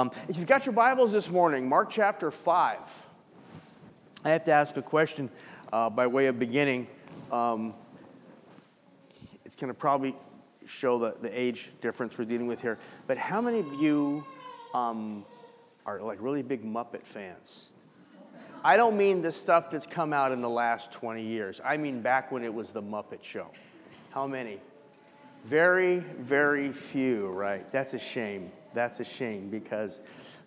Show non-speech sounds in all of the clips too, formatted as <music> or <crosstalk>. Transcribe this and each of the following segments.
Um, if you've got your Bibles this morning, Mark chapter 5. I have to ask a question uh, by way of beginning. Um, it's going to probably show the, the age difference we're dealing with here. But how many of you um, are like really big Muppet fans? I don't mean the stuff that's come out in the last 20 years. I mean back when it was the Muppet Show. How many? Very, very few, right? That's a shame that's a shame because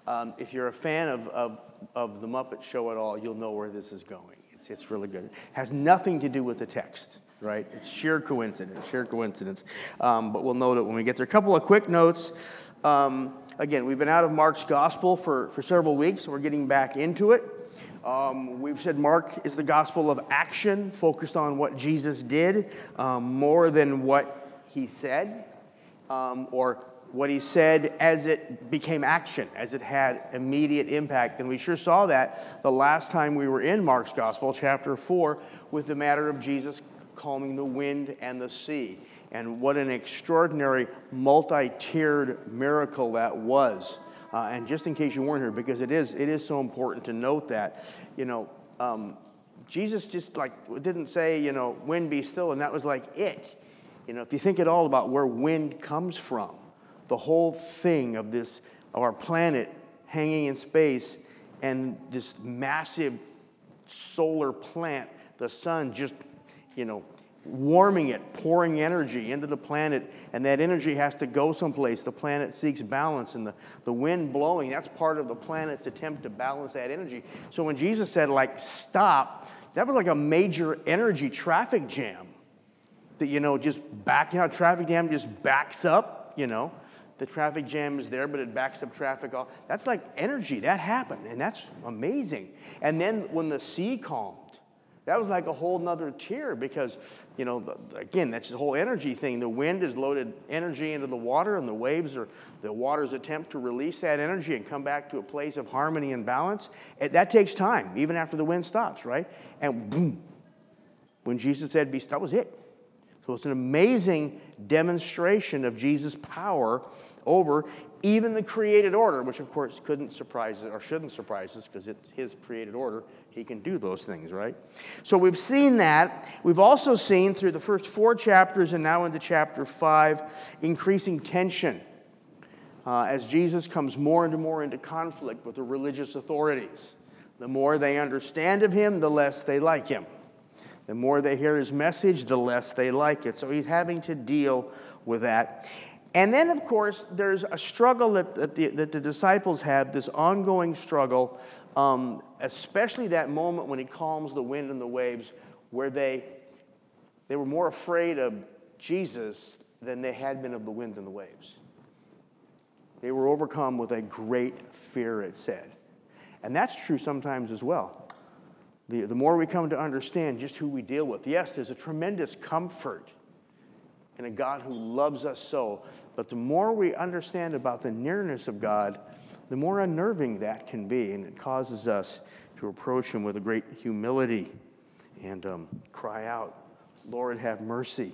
um, if you're a fan of, of, of The Muppet Show at all, you'll know where this is going. It's, it's really good. It has nothing to do with the text, right? It's sheer coincidence, sheer coincidence. Um, but we'll note it when we get there. A couple of quick notes. Um, again, we've been out of Mark's gospel for, for several weeks, so we're getting back into it. Um, we've said Mark is the gospel of action, focused on what Jesus did um, more than what he said, um, or what he said as it became action, as it had immediate impact. And we sure saw that the last time we were in Mark's Gospel, chapter 4, with the matter of Jesus calming the wind and the sea. And what an extraordinary multi tiered miracle that was. Uh, and just in case you weren't here, because it is, it is so important to note that, you know, um, Jesus just like didn't say, you know, wind be still, and that was like it. You know, if you think at all about where wind comes from, the whole thing of this, of our planet hanging in space and this massive solar plant, the sun just, you know, warming it, pouring energy into the planet, and that energy has to go someplace. The planet seeks balance, and the, the wind blowing, that's part of the planet's attempt to balance that energy. So when Jesus said, like, stop, that was like a major energy traffic jam. That, you know, just back, you know, traffic jam just backs up, you know the traffic jam is there, but it backs up traffic. All that's like energy. That happened, and that's amazing. And then when the sea calmed, that was like a whole nother tier because, you know, again, that's the whole energy thing. The wind has loaded energy into the water, and the waves are the water's attempt to release that energy and come back to a place of harmony and balance. And that takes time, even after the wind stops, right? And boom, when Jesus said, "Be," that was it. So it's an amazing demonstration of Jesus' power over even the created order, which of course couldn't surprise us or shouldn't surprise us because it's his created order. He can do those things, right? So we've seen that. We've also seen through the first four chapters and now into chapter five increasing tension uh, as Jesus comes more and more into conflict with the religious authorities. The more they understand of him, the less they like him. The more they hear his message, the less they like it. So he's having to deal with that. And then, of course, there's a struggle that, that, the, that the disciples had, this ongoing struggle, um, especially that moment when he calms the wind and the waves, where they, they were more afraid of Jesus than they had been of the wind and the waves. They were overcome with a great fear, it said. And that's true sometimes as well. The, the more we come to understand just who we deal with, yes, there's a tremendous comfort in a God who loves us so. But the more we understand about the nearness of God, the more unnerving that can be. And it causes us to approach Him with a great humility and um, cry out, Lord, have mercy.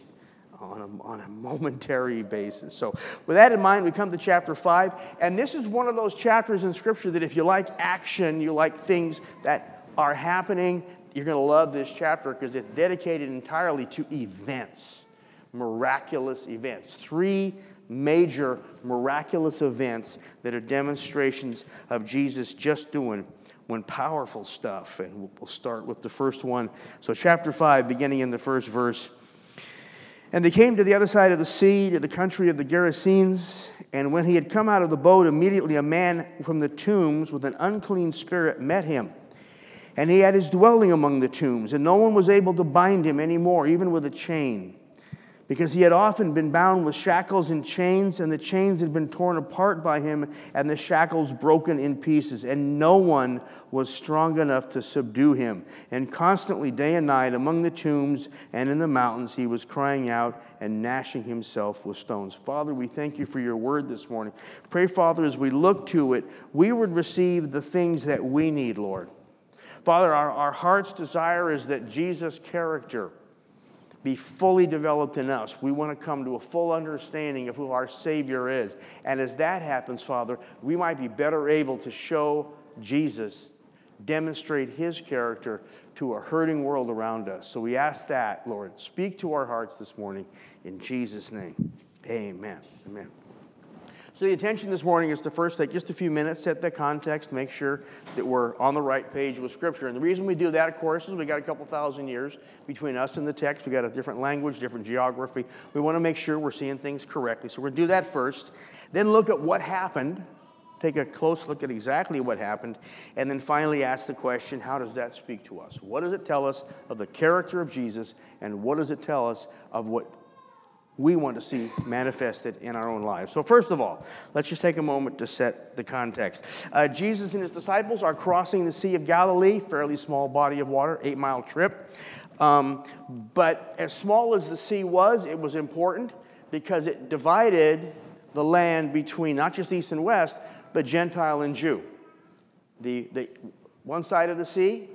On a, on a <laughs> momentary basis. So, with that in mind, we come to chapter 5. And this is one of those chapters in Scripture that if you like action, you like things that are happening, you're going to love this chapter because it's dedicated entirely to events miraculous events. Three major miraculous events that are demonstrations of Jesus just doing one powerful stuff. And we'll start with the first one. So, chapter 5, beginning in the first verse. And they came to the other side of the sea, to the country of the Gerasenes. And when he had come out of the boat, immediately a man from the tombs with an unclean spirit met him. And he had his dwelling among the tombs, and no one was able to bind him anymore, even with a chain because he had often been bound with shackles and chains, and the chains had been torn apart by him, and the shackles broken in pieces, and no one was strong enough to subdue him. And constantly, day and night, among the tombs and in the mountains, he was crying out and gnashing himself with stones. Father, we thank you for your word this morning. Pray, Father, as we look to it, we would receive the things that we need, Lord. Father, our, our heart's desire is that Jesus' character be fully developed in us. We want to come to a full understanding of who our Savior is. And as that happens, Father, we might be better able to show Jesus, demonstrate His character to a hurting world around us. So we ask that, Lord. Speak to our hearts this morning in Jesus' name. Amen. Amen. So, the intention this morning is to first take just a few minutes, set the context, make sure that we're on the right page with Scripture. And the reason we do that, of course, is we got a couple thousand years between us and the text. We got a different language, different geography. We want to make sure we're seeing things correctly. So, we're going to do that first. Then, look at what happened, take a close look at exactly what happened, and then finally ask the question how does that speak to us? What does it tell us of the character of Jesus, and what does it tell us of what we want to see manifested in our own lives. So, first of all, let's just take a moment to set the context. Uh, Jesus and his disciples are crossing the Sea of Galilee, fairly small body of water, eight mile trip. Um, but as small as the sea was, it was important because it divided the land between not just east and west, but Gentile and Jew. The, the one side of the sea,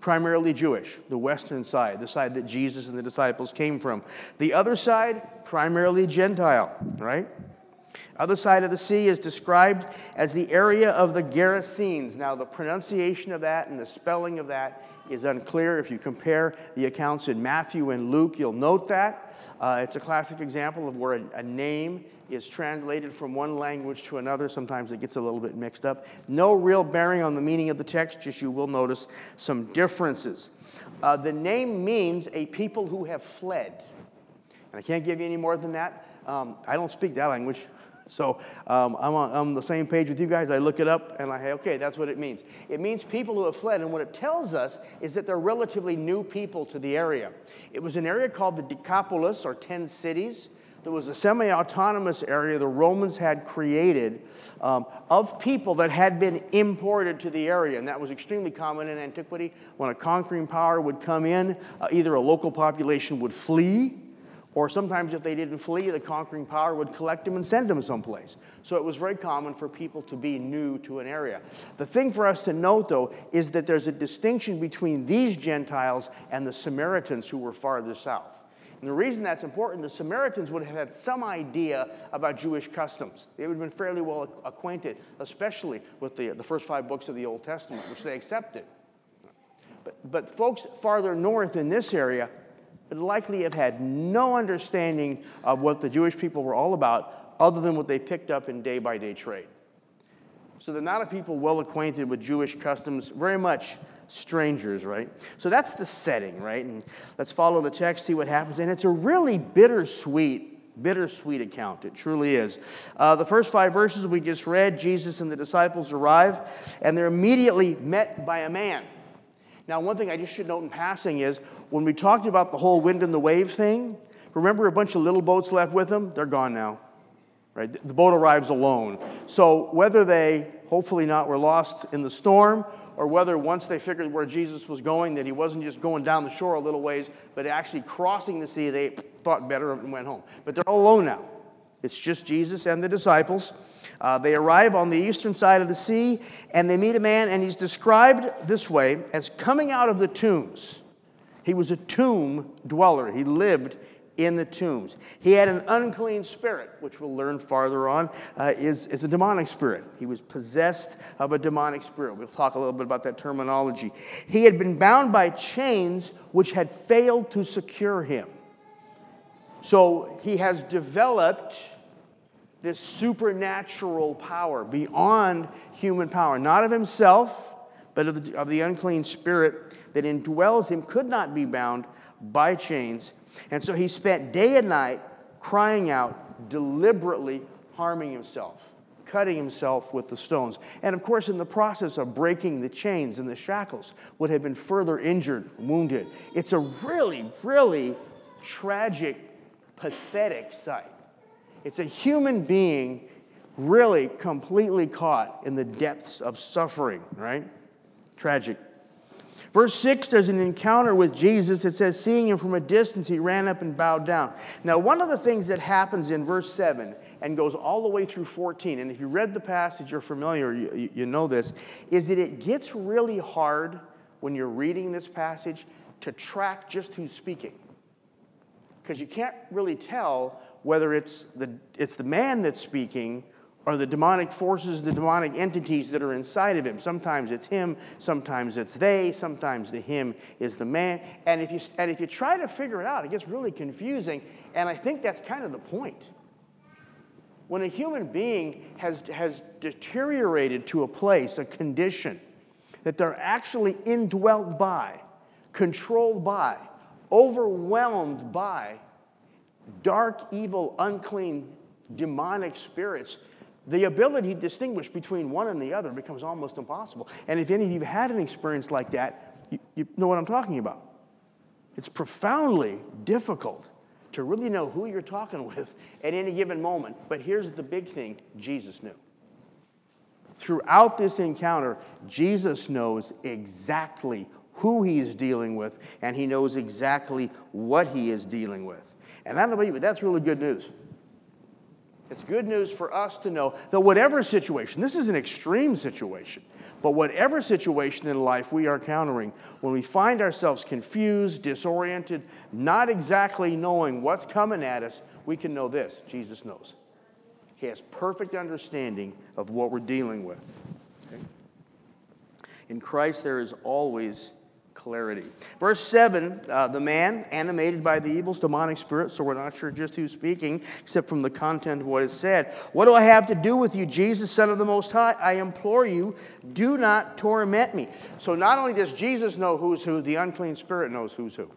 primarily Jewish, the western side, the side that Jesus and the disciples came from. The other side, primarily Gentile, right? Other side of the sea is described as the area of the Gerasenes. Now, the pronunciation of that and the spelling of that is unclear. If you compare the accounts in Matthew and Luke, you'll note that. Uh, it's a classic example of where a, a, name is translated from one language to another. Sometimes it gets a little bit mixed up. No real bearing on the meaning of the text, just you will notice some differences. Uh, the name means a people who have fled. And I can't give you any more than that. Um, I don't speak that language. So um, I'm on, on, the same page with you guys. I look it up and I say, okay, that's what it means. It means people who have fled. And what it tells us is that they're relatively new people to the area. It was an area called the Decapolis, or 10 cities. There was a semi autonomous area the Romans had created um, of people that had been imported to the area. And that was extremely common in antiquity. When a conquering power would come in, uh, either a local population would flee or sometimes, if they didn't flee, the conquering power would collect them and send them someplace. So it was very common for people to be new to an area. The thing for us to note, though, is that there's a distinction between these Gentiles and the Samaritans who were farther south. And the reason that's important, the Samaritans would have had some idea about Jewish customs. They would have been fairly well acquainted, especially with the, the first five books of the Old Testament, which they accepted. But, but folks farther north in this area would likely have had no understanding of what the Jewish people were all about other than what they picked up in day by day trade. So they're not a people well acquainted with Jewish customs, very much strangers, right? So that's the setting, right? And let's follow the text, see what happens. And it's a really bittersweet, bittersweet account. It truly is. Uh, the first five verses we just read, Jesus and the disciples arrive, and they're immediately met by a man. Now, one thing I just should note in passing is when we talked about the whole wind and the wave thing, remember a bunch of little boats left with them? They're gone now. Right? The boat arrives alone. So whether they, hopefully not, were lost in the storm, or whether once they figured where Jesus was going, that he wasn't just going down the shore a little ways, but actually crossing the sea, they thought better of it and went home. But they're all alone now. It's just Jesus and the disciples. Uh, they arrive on the eastern side of the sea and they meet a man, and he's described this way as coming out of the tombs. He was a tomb dweller, he lived in the tombs. He had an unclean spirit, which we'll learn farther on, uh, is, is a demonic spirit. He was possessed of a demonic spirit. We'll talk a little bit about that terminology. He had been bound by chains which had failed to secure him. So he has developed this supernatural power beyond human power, not of himself, but of the, of the unclean spirit that indwells him, could not be bound by chains. And so he spent day and night crying out, deliberately harming himself, cutting himself with the stones. And of course, in the process of breaking the chains and the shackles, would have been further injured, wounded. It's a really, really tragic, pathetic sight. It's a human being really completely caught in the depths of suffering, right? Tragic. Verse 6, there's an encounter with Jesus. It says, Seeing him from a distance, he ran up and bowed down. Now, one of the things that happens in verse 7 and goes all the way through 14, and if you read the passage, you're familiar, you, you know this, is that it gets really hard when you're reading this passage to track just who's speaking. Because you can't really tell whether it's the, it's the man that's speaking or the demonic forces, the demonic entities that are inside of him. Sometimes it's him, sometimes it's they, sometimes the him is the man. And if you, and if you try to figure it out, it gets really confusing. And I think that's kind of the point. When a human being has, has deteriorated to a place, a condition, that they're actually indwelt by, controlled by, overwhelmed by dark, evil, unclean, demonic spirits, the ability to distinguish between one and the other becomes almost impossible. And if any of you have had an experience like that, you, you know what I'm talking about. It's profoundly difficult to really know who you're talking with at any given moment. But here's the big thing Jesus knew. Throughout this encounter, Jesus knows exactly who he's dealing with, and he knows exactly what he is dealing with. And I believe it, that's really good news. It's good news for us to know that whatever situation, this is an extreme situation, but whatever situation in life we are encountering, when we find ourselves confused, disoriented, not exactly knowing what's coming at us, we can know this Jesus knows. He has perfect understanding of what we're dealing with. Okay? In Christ, there is always clarity. Verse 7 uh, the man, animated by the evil's demonic spirit, so we're not sure just who's speaking, except from the content of what is said. What do I have to do with you, Jesus, Son of the Most High? I implore you, do not torment me. So not only does Jesus know who's who, the unclean spirit knows who's who.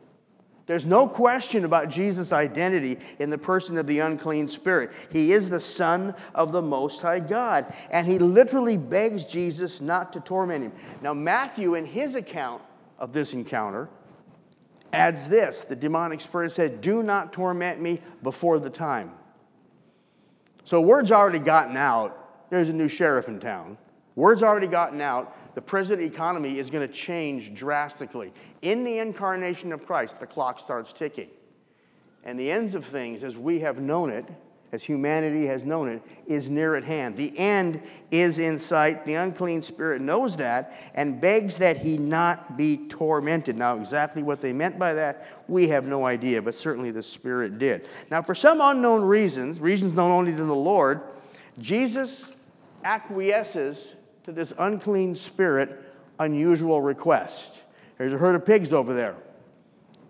There's no question about Jesus' identity in the person of the unclean spirit. He is the Son of the Most High God. And he literally begs Jesus not to torment him. Now, Matthew, in his account of this encounter, adds this the demonic spirit said, Do not torment me before the time. So, word's already gotten out. There's a new sheriff in town. Word's already gotten out. The present economy is going to change drastically. In the incarnation of Christ, the clock starts ticking. And the ends of things, as we have known it, as humanity has known it, is near at hand. The end is in sight. The unclean spirit knows that and begs that he not be tormented. Now, exactly what they meant by that, we have no idea, but certainly the spirit did. Now, for some unknown reasons, reasons known only to the Lord, Jesus acquiesces to this unclean spirit unusual request. There's a herd of pigs over there.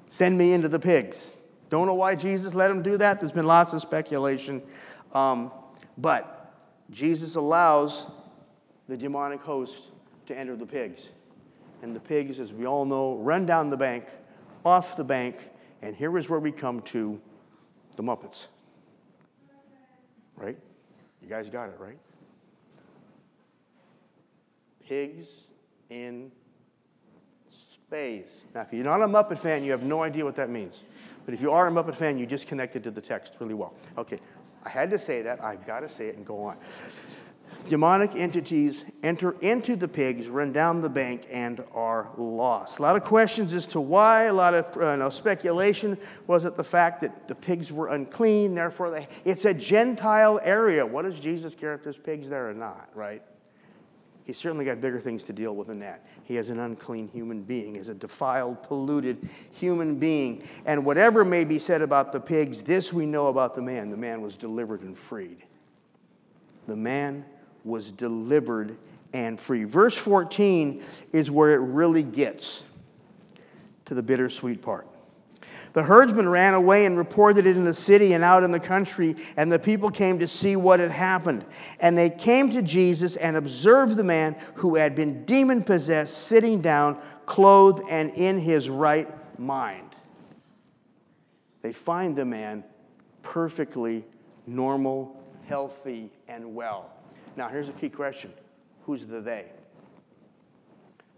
Send me into the pigs. Don't know why Jesus let him do that. There's been lots of speculation. Um, but Jesus allows the demonic host to enter the pigs. And the pigs, as we all know, run down the bank, off the bank, and here is where we come to the Muppets. Right? You guys got it, right? Pigs in space. Now, if you're not a Muppet fan, you have no idea what that means. But if you are a Muppet fan, you just connected to the text really well. Okay, I had to say that. I've got to say it and go on. Demonic entities enter into the pigs, run down the bank, and are lost. A lot of questions as to why, a lot of uh, no, speculation. Was it the fact that the pigs were unclean, therefore they, it's a Gentile area? What does Jesus care if there's pigs there or not, right? He's certainly got bigger things to deal with than that. He is an unclean human being, is a defiled, polluted human being. And whatever may be said about the pigs, this we know about the man. The man was delivered and freed. The man was delivered and free. Verse 14 is where it really gets to the bittersweet part. The herdsman ran away and reported it in the city and out in the country, and the people came to see what had happened. And they came to Jesus and observed the man who had been demon possessed sitting down, clothed and in his right mind. They find the man perfectly normal, healthy, and well. Now, here's a key question Who's the they?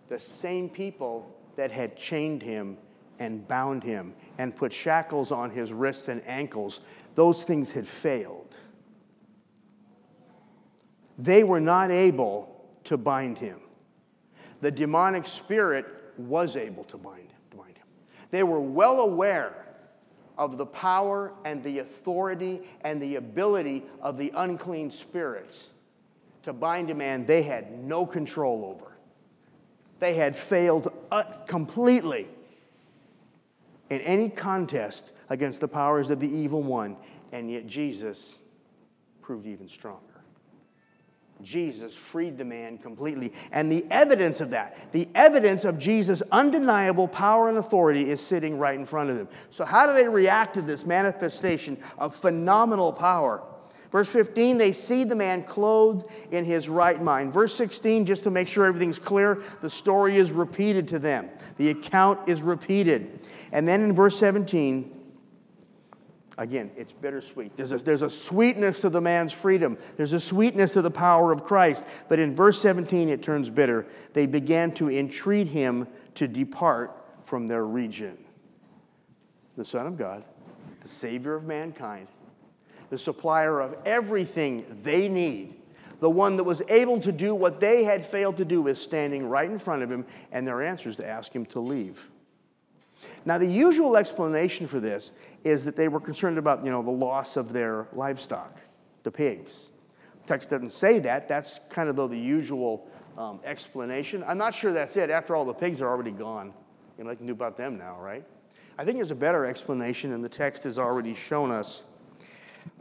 The same people that had chained him and bound him and put shackles on his wrists and ankles, those things had failed. They were not able to bind him. The demonic spirit was able to bind, to bind him. They were well aware of the power and the authority and the ability of the unclean spirits to bind a man they had no control over. They had failed uh, completely in any contest against the powers of the evil one, and yet Jesus proved even stronger. Jesus freed the man completely. And the evidence of that, the evidence of Jesus' undeniable power and authority is sitting right in front of them. So, how do they react to this manifestation of phenomenal power? Verse 15, they see the man clothed in his right mind. Verse 16, just to make sure everything's clear, the story is repeated to them. The account is repeated. And then in verse 17, again, it's bittersweet. There's a, there's a sweetness to the man's freedom, there's a sweetness to the power of Christ. But in verse 17, it turns bitter. They began to entreat him to depart from their region. The Son of God, the Savior of mankind, the supplier of everything they need, the one that was able to do what they had failed to do, is standing right in front of him, and their answer is to ask him to leave. Now, the usual explanation for this is that they were concerned about, you know, the loss of their livestock, the pigs. The text doesn't say that. That's kind of the usual um, explanation. I'm not sure that's it. After all, the pigs are already gone. You know, I can do about them now, right? I think there's a better explanation, and the text has already shown us.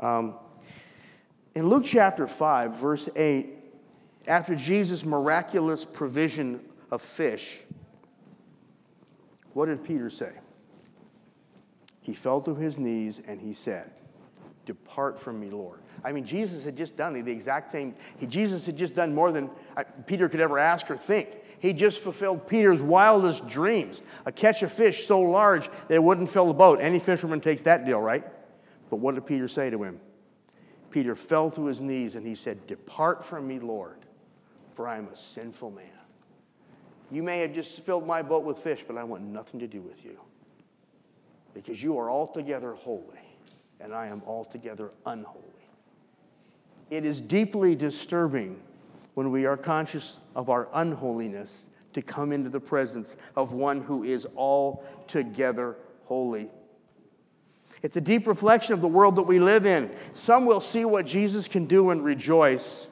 Um, in Luke chapter 5, verse 8, after Jesus' miraculous provision of fish, what did Peter say? He fell to his knees and he said, Depart from me, Lord. I mean, Jesus had just done the exact same. He, Jesus had just done more than uh, Peter could ever ask or think. He just fulfilled Peter's wildest dreams a catch of fish so large that it wouldn't fill the boat. Any fisherman takes that deal, right? But what did Peter say to him? Peter fell to his knees and he said, Depart from me, Lord, for I am a sinful man. You may have just filled my boat with fish, but I want nothing to do with you. Because you are altogether holy, and I am altogether unholy. It is deeply disturbing when we are conscious of our unholiness to come into the presence of one who is altogether holy. It's a deep reflection of the world that we live in. Some will see what Jesus can do and rejoice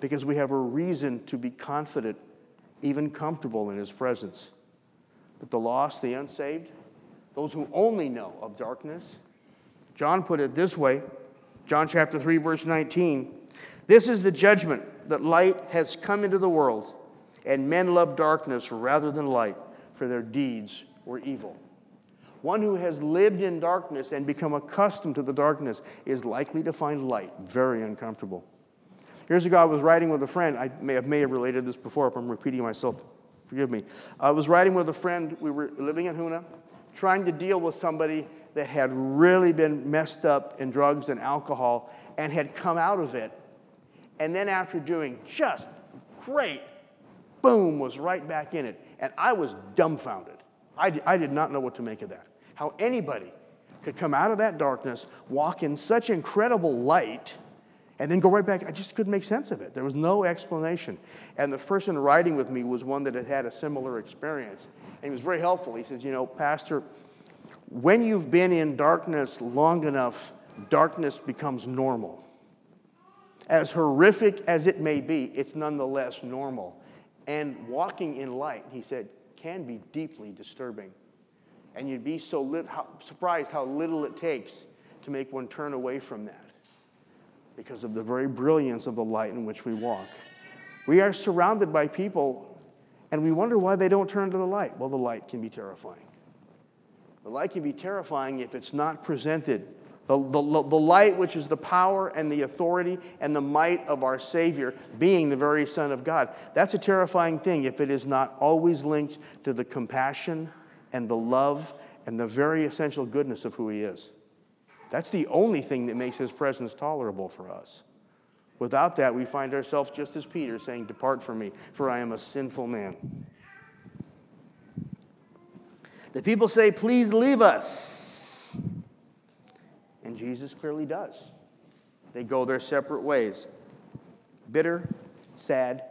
because we have a reason to be confident, even comfortable in his presence. But the lost, the unsaved, those who only know of darkness, John put it this way John chapter 3, verse 19. This is the judgment that light has come into the world, and men love darkness rather than light, for their deeds were evil. One who has lived in darkness and become accustomed to the darkness is likely to find light very uncomfortable. Years ago, I was riding with a friend. I may have, may have related this before, if I'm repeating myself. Forgive me. I was riding with a friend. We were living in Hoonah, trying to deal with somebody that had really been messed up in drugs and alcohol and had come out of it. And then, after doing just great, boom, was right back in it. And I was dumbfounded. I, I did not know what to make of that how anybody could come out of that darkness, walk in such incredible light, and then go right back. I just couldn't make sense of it. There was no explanation. And the person riding with me was one that had had a similar experience. And he was very helpful. He says, You know, Pastor, when you've been in darkness long enough, darkness becomes normal. As horrific as it may be, it's nonetheless normal. And walking in light, he said, can be deeply disturbing. And you'd be so lit, how, surprised how little it takes to make one turn away from that because of the very brilliance of the light in which we walk. We are surrounded by people and we wonder why they don't turn to the light. Well, the light can be terrifying. The light can be terrifying if it's not presented. The, the, the light, which is the power and the authority and the might of our Savior, being the very Son of God. That's a terrifying thing if it is not always linked to the compassion and the love and the very essential goodness of who He is. That's the only thing that makes His presence tolerable for us. Without that, we find ourselves just as Peter saying, Depart from me, for I am a sinful man. The people say, Please leave us. And Jesus clearly does. They go their separate ways. Bitter, sad,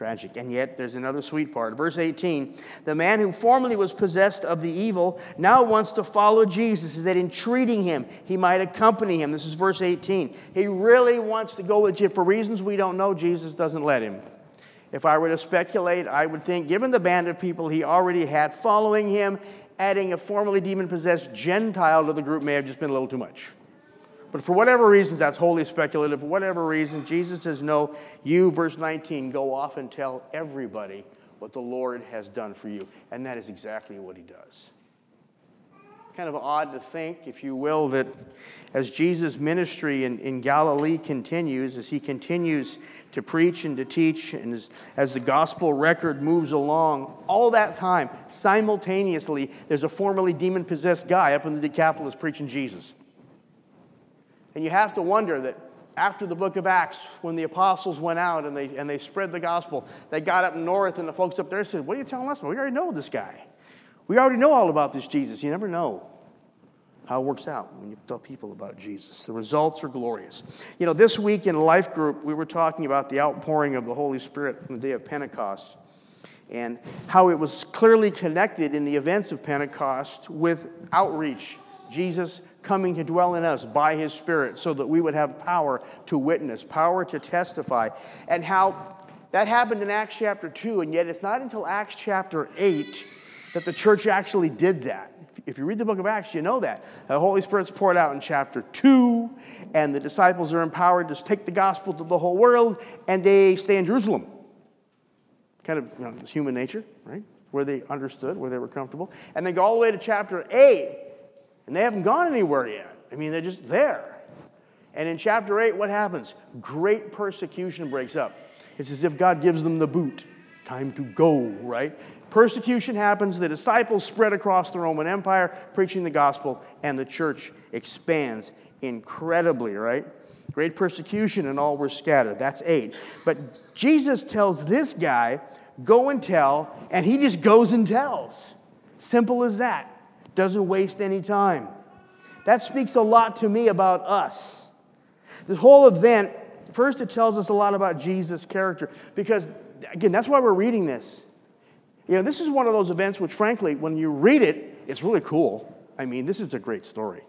Tragic. And yet, there's another sweet part. Verse 18 The man who formerly was possessed of the evil now wants to follow Jesus, is that entreating him, he might accompany him. This is verse 18. He really wants to go with you. For reasons we don't know, Jesus doesn't let him. If I were to speculate, I would think, given the band of people he already had following him, adding a formerly demon possessed Gentile to the group may have just been a little too much. But for whatever reasons, that's wholly speculative. For whatever reason, Jesus says, No, you, verse 19, go off and tell everybody what the Lord has done for you. And that is exactly what he does. Kind of odd to think, if you will, that as Jesus' ministry in, in Galilee continues, as he continues to preach and to teach, and as, as the gospel record moves along, all that time, simultaneously, there's a formerly demon possessed guy up in the Decapolis preaching Jesus. And you have to wonder that after the book of Acts, when the apostles went out and they, and they spread the gospel, they got up north, and the folks up there said, What are you telling us? We already know this guy. We already know all about this Jesus. You never know how it works out when you tell people about Jesus. The results are glorious. You know, this week in Life Group, we were talking about the outpouring of the Holy Spirit on the day of Pentecost and how it was clearly connected in the events of Pentecost with outreach. Jesus coming to dwell in us by his Spirit so that we would have power to witness, power to testify, and how that happened in Acts chapter 2, and yet it's not until Acts chapter 8 that the church actually did that. If you read the book of Acts, you know that. The Holy Spirit's poured out in chapter 2, and the disciples are empowered to take the gospel to the whole world, and they stay in Jerusalem. Kind of you know, human nature, right? Where they understood, where they were comfortable. And they go all the way to chapter 8, and they haven't gone anywhere yet. I mean, they're just there. And in chapter 8, what happens? Great persecution breaks up. It's as if God gives them the boot. Time to go, right? Persecution happens, the disciples spread across the Roman Empire, preaching the gospel, and the church expands incredibly, right? Great persecution, and all were scattered. That's eight. But Jesus tells this guy, go and tell, and he just goes and tells. Simple as that doesn't waste any time. That speaks a lot to me about us. The whole event, first, it tells us a lot about Jesus' character because, again, that's why we're reading this. You know, this is one of those events which, frankly, when you read it, it's really cool. I mean, this is a great story.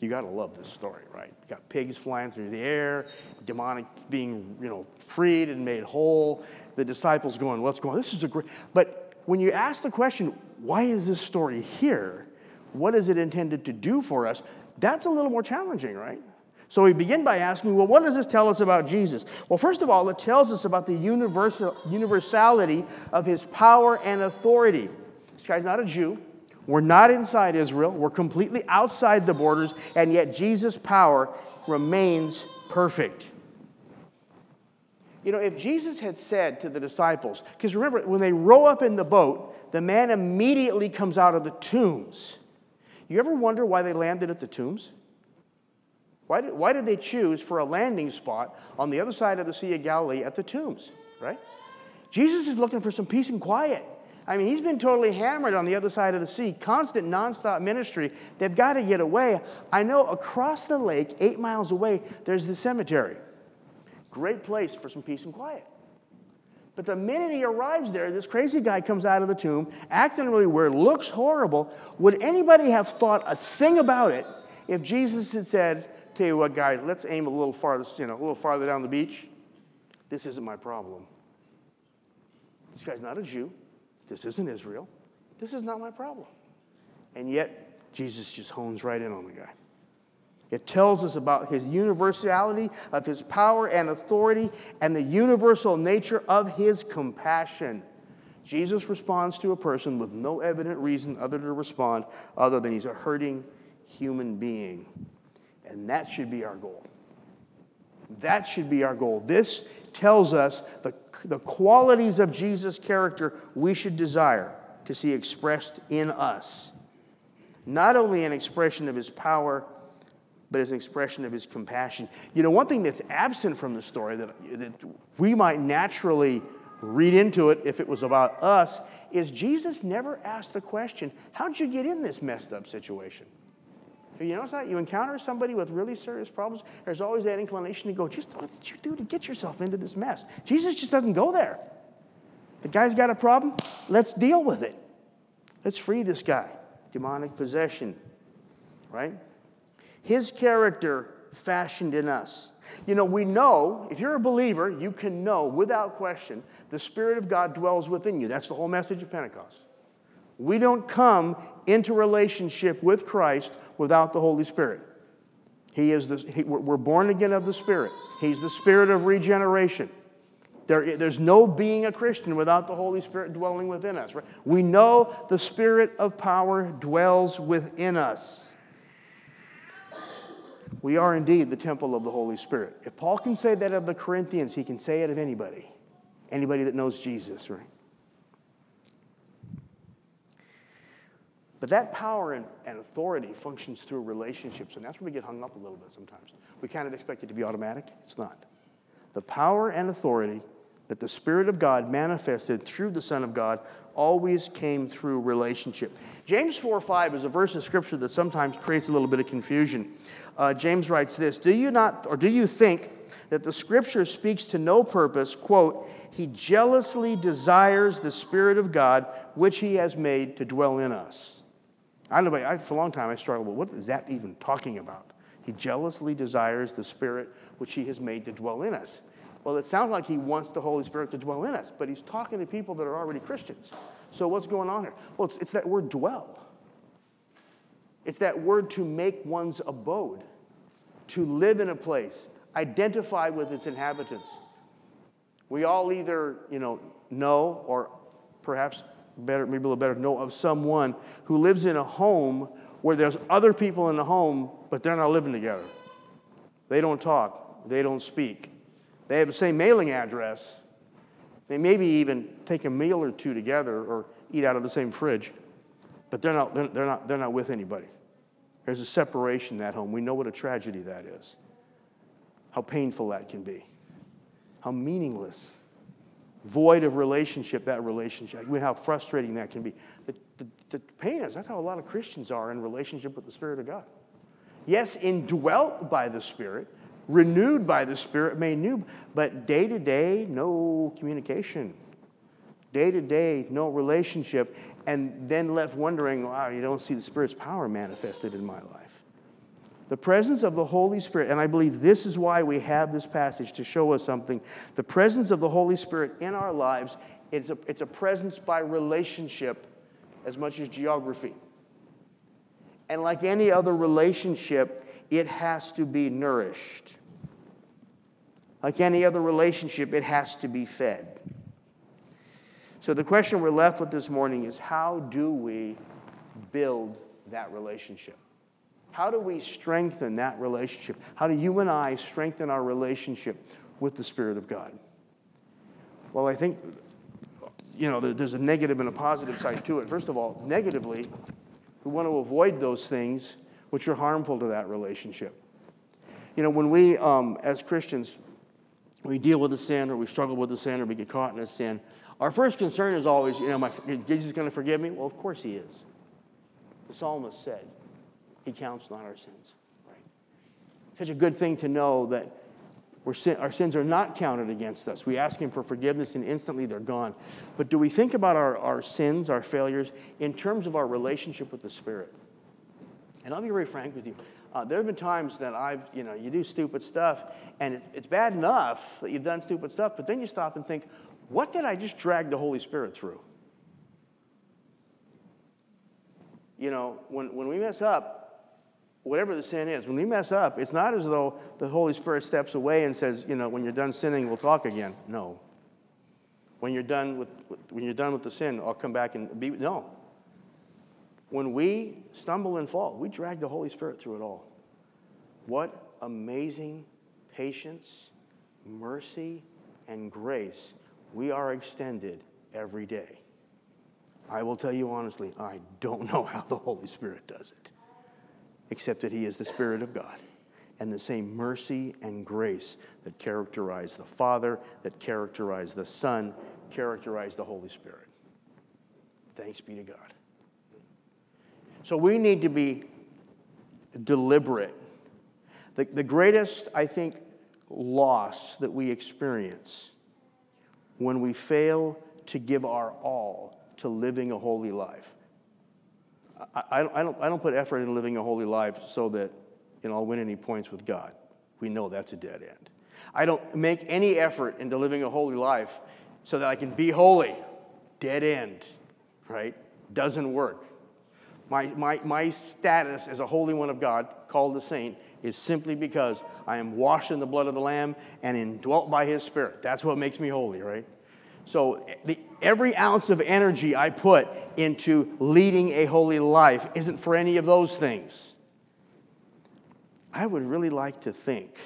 You got to love this story, right? You got pigs flying through the air, demonic being, you know, freed and made whole, the disciples going, what's going on? This is a great, but when you ask the question, why is this story here? What is it intended to do for us? That's a little more challenging, right? So we begin by asking, well, what does this tell us about Jesus? Well, first of all, it tells us about the universal, universality of his power and authority. This guy's not a Jew. We're not inside Israel. We're completely outside the borders, and yet Jesus' power remains perfect. You know, if Jesus had said to the disciples, because remember, when they row up in the boat, the man immediately comes out of the tombs. You ever wonder why they landed at the tombs? Why did, why did they choose for a landing spot on the other side of the Sea of Galilee at the tombs, right? Jesus is looking for some peace and quiet. I mean, he's been totally hammered on the other side of the sea, constant, nonstop ministry. They've got to get away. I know across the lake, eight miles away, there's the cemetery. Great place for some peace and quiet. But the minute he arrives there, this crazy guy comes out of the tomb, acting really weird, looks horrible. Would anybody have thought a thing about it if Jesus had said, Tell you what, guys, let's aim a little farther, you know, a little farther down the beach? This isn't my problem. This guy's not a Jew. This isn't Israel. This is not my problem. And yet, Jesus just hones right in on the guy. It tells us about his universality of his power and authority and the universal nature of his compassion. Jesus responds to a person with no evident reason other to respond other than he's a hurting human being. And that should be our goal. That should be our goal. This tells us the, the qualities of Jesus' character we should desire to see expressed in us. Not only an expression of his power but as an expression of his compassion. You know, one thing that's absent from the story that, that we might naturally read into it if it was about us is Jesus never asked the question, How'd you get in this messed up situation? You notice that? You encounter somebody with really serious problems, there's always that inclination to go, Just what did you do to get yourself into this mess? Jesus just doesn't go there. The guy's got a problem, let's deal with it. Let's free this guy. Demonic possession, right? His character fashioned in us. You know, we know, if you're a believer, you can know without question the Spirit of God dwells within you. That's the whole message of Pentecost. We don't come into relationship with Christ without the Holy Spirit. He is the, he, we're born again of the Spirit. He's the Spirit of regeneration. There, there's no being a Christian without the Holy Spirit dwelling within us. Right? We know the Spirit of power dwells within us. We are indeed the temple of the Holy Spirit. If Paul can say that of the Corinthians, he can say it of anybody, anybody that knows Jesus, right? But that power and, and, authority functions through relationships, and that's where we get hung up a little bit sometimes. We kind of expect it to be automatic. It's not. The power and authority that the Spirit of God manifested through the Son of God always came through relationship. James 4 5 is a verse of Scripture that sometimes creates a little bit of confusion. Uh, James writes this Do you not, or do you think that the Scripture speaks to no purpose? Quote, He jealously desires the Spirit of God, which He has made to dwell in us. I know, I, for a long time I struggled with what is that even talking about? He jealously desires the Spirit which He has made to dwell in us. Well, it sounds like he wants the Holy Spirit to dwell in us, but he's talking to people that are already Christians. So what's going on here? Well, it's, it's that word dwell. It's that word to make one's abode, to live in a place, identify with its inhabitants. We all either, you know, know or perhaps better, maybe a little better, know of someone who lives in a home where there's other people in the home, but they're not living together. They don't talk, they don't speak. They have the same mailing address. They maybe even take a meal or two together or eat out of the same fridge, but they're not, they're not, they're not with anybody. There's a separation that home. We know what a tragedy that is, how painful that can be, how meaningless, void of relationship that relationship, how frustrating that can be. The, the, the pain is that's how a lot of Christians are in relationship with the Spirit of God. Yes, indwelt by the Spirit, renewed by the Spirit, made new, but day to day, no communication. Day to day, no relationship, and then left wondering, wow, you don't see the Spirit's power manifested in my life. The presence of the Holy Spirit, and I believe this is why we have this passage to show us something. The presence of the Holy Spirit in our lives, it's a, it's a presence by relationship as much as geography. And like any other relationship, it has to be nourished. Like any other relationship, it has to be fed. So the question we're left with this morning is how do we build that relationship? How do we strengthen that relationship? How do you and I strengthen our relationship with the Spirit of God? Well, I think, you know, there's a negative and a positive side to it. First of all, negatively, we want to avoid those things which are harmful to that relationship. You know, when we, um, as Christians, we deal with a sin or we struggle with a sin or we get caught in a sin, our first concern is always, you know, my, is Jesus going to forgive me? Well, of course he is. The psalmist said, he counts not our sins. Right? Such a good thing to know that sin, our sins are not counted against us. We ask him for forgiveness and instantly they're gone. But do we think about our, our sins, our failures, in terms of our relationship with the Spirit? And I'll be very frank with you. Uh, there have been times that I've, you know, you do stupid stuff, and it, it's bad enough that you've done stupid stuff, but then you stop and think, what did I just drag the Holy Spirit through? You know, when, when we mess up, whatever the sin is, when we mess up, it's not as though the Holy Spirit steps away and says, you know, when you're done sinning, we'll talk again. No. When you're done with, when you're done with the sin, I'll come back and be. No. When we stumble and fall, we drag the Holy Spirit through it all. What amazing patience, mercy, and grace we are extended every day. I will tell you honestly, I don't <laughs> know how the Holy Spirit does it, except that He is the Spirit of God. And the same mercy and grace that characterize the Father, that characterize the Son, characterize the Holy Spirit. Thanks be to God. So we need to be deliberate. The, the greatest, I think, loss that we experience when we fail to give our all to living a holy life. I, I, don't, I don't put effort in living a holy life so that you know, I'll win any points with God. We know that's a dead end. I don't make any effort into living a holy life so that I can be holy. Dead end, right? Doesn't work. My, my, my status as a holy one of God, called a saint, is simply because I am washed in the blood of the Lamb and indwelt by His Spirit. That's what makes me holy, right? So the, every ounce of energy I put into leading a holy life isn't for any of those things. I would really like to think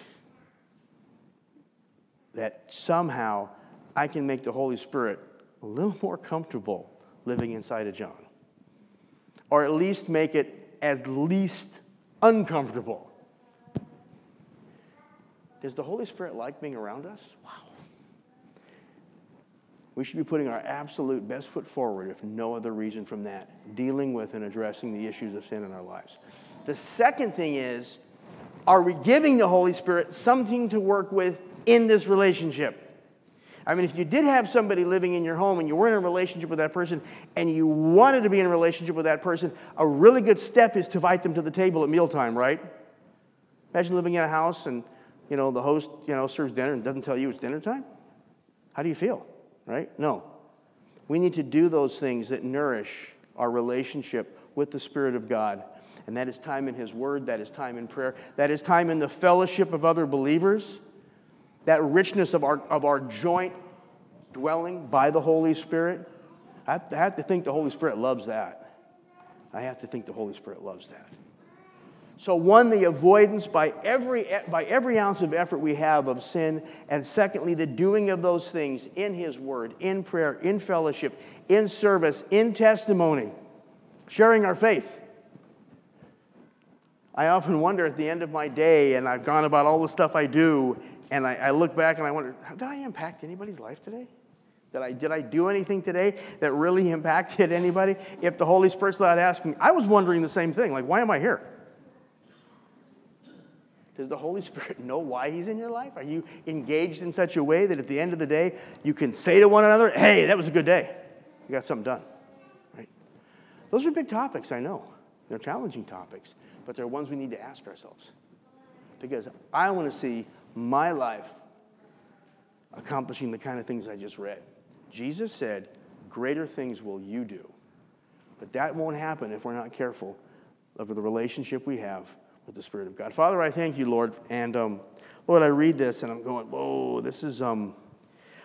that somehow I can make the Holy Spirit a little more comfortable living inside of John. Or at least make it as least uncomfortable. Does the Holy Spirit like being around us? Wow. We should be putting our absolute best foot forward, if no other reason from that, dealing with and addressing the issues of sin in our lives. The second thing is, are we giving the Holy Spirit something to work with in this relationship? I mean, if you did have somebody living in your home and you were in a relationship with that person and you wanted to be in a relationship with that person, a really good step is to invite them to the table at mealtime, right? Imagine living in a house and, you know, the host, you know, serves dinner and doesn't tell you it's dinner time. How do you feel? right? No. We need to do those things that nourish our relationship with the Spirit of God. And that is time in His Word, that is time in prayer, that is time in the fellowship of other believers, that richness of our, of our joint dwelling by the Holy Spirit. I have, to, think the Holy Spirit loves that. I have to think the Holy Spirit loves that. So, one, the avoidance by every, by every ounce of effort we have of sin. And secondly, the doing of those things in His Word, in prayer, in fellowship, in service, in testimony, sharing our faith. I often wonder at the end of my day, and I've gone about all the stuff I do, and I, I look back and I wonder, did I impact anybody's life today? Did I, did I do anything today that really <laughs> impacted anybody? If the Holy Spirit's not asking, I was wondering the same thing. Like, why am I here? Does the Holy <laughs> Spirit know why He's in your life? Are you engaged in such a way that at the end of the day, you can say to one another, hey, that was a good day? You got something done, right? Those are big topics, I know. They're challenging topics, but they're ones we need to ask ourselves. Because I want to see my life accomplishing the kind of things I just read. Jesus said, Greater things will you do. But that won't happen if we're not careful of the relationship we have with the Spirit of God. Father, I thank you, Lord. And um, Lord, I read this and I'm going, whoa, this is. Um,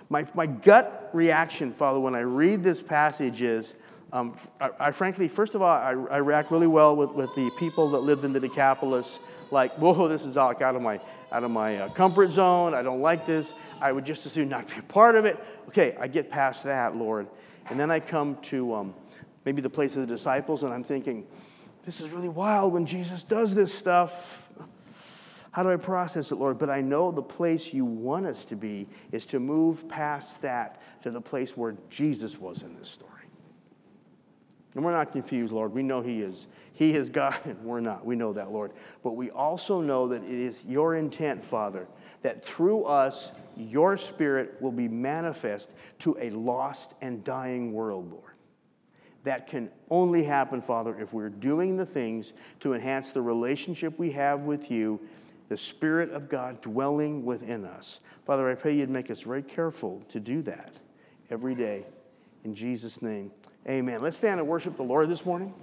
my, my gut reaction, Father, when I read this passage is um, I, I, frankly, first of all, I, I, react really well with, with the people that lived in the Decapolis. Like, whoa, this is out of my, out of my uh, comfort zone. I don't like this. I would just as soon not be a part of it. Okay, I get past that, Lord. And then I come to um, maybe the place of the disciples, and I'm thinking, this is really wild when Jesus does this stuff. How do I process it, Lord? But I know the place you want us to be is to move past that to the place where Jesus was in this story. And we're not confused, Lord. We know He is. He is God, <laughs> and we're not. We know that, Lord. But we also know that it is your intent, Father, that through us, your Spirit will be manifest to a lost and dying world, Lord. That can only happen, Father, if we're doing the things to enhance the relationship we have with you, the Spirit of God dwelling within us. Father, I pray you'd make us very careful to do that every day. In Jesus' name, amen. Let's stand and worship the Lord this morning.